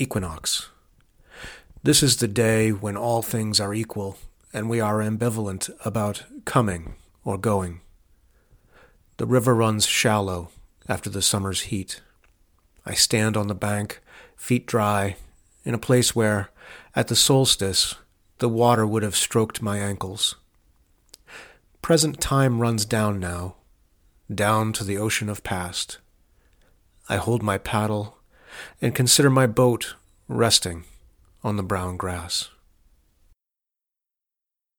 equinox. This is the day when all things are equal and we are ambivalent about coming or going. The river runs shallow after the summer's heat. I stand on the bank, feet dry, in a place where, at the solstice, the water would have stroked my ankles. Present time runs down now, down to the ocean of past. I hold my paddle and consider my boat resting on the brown grass.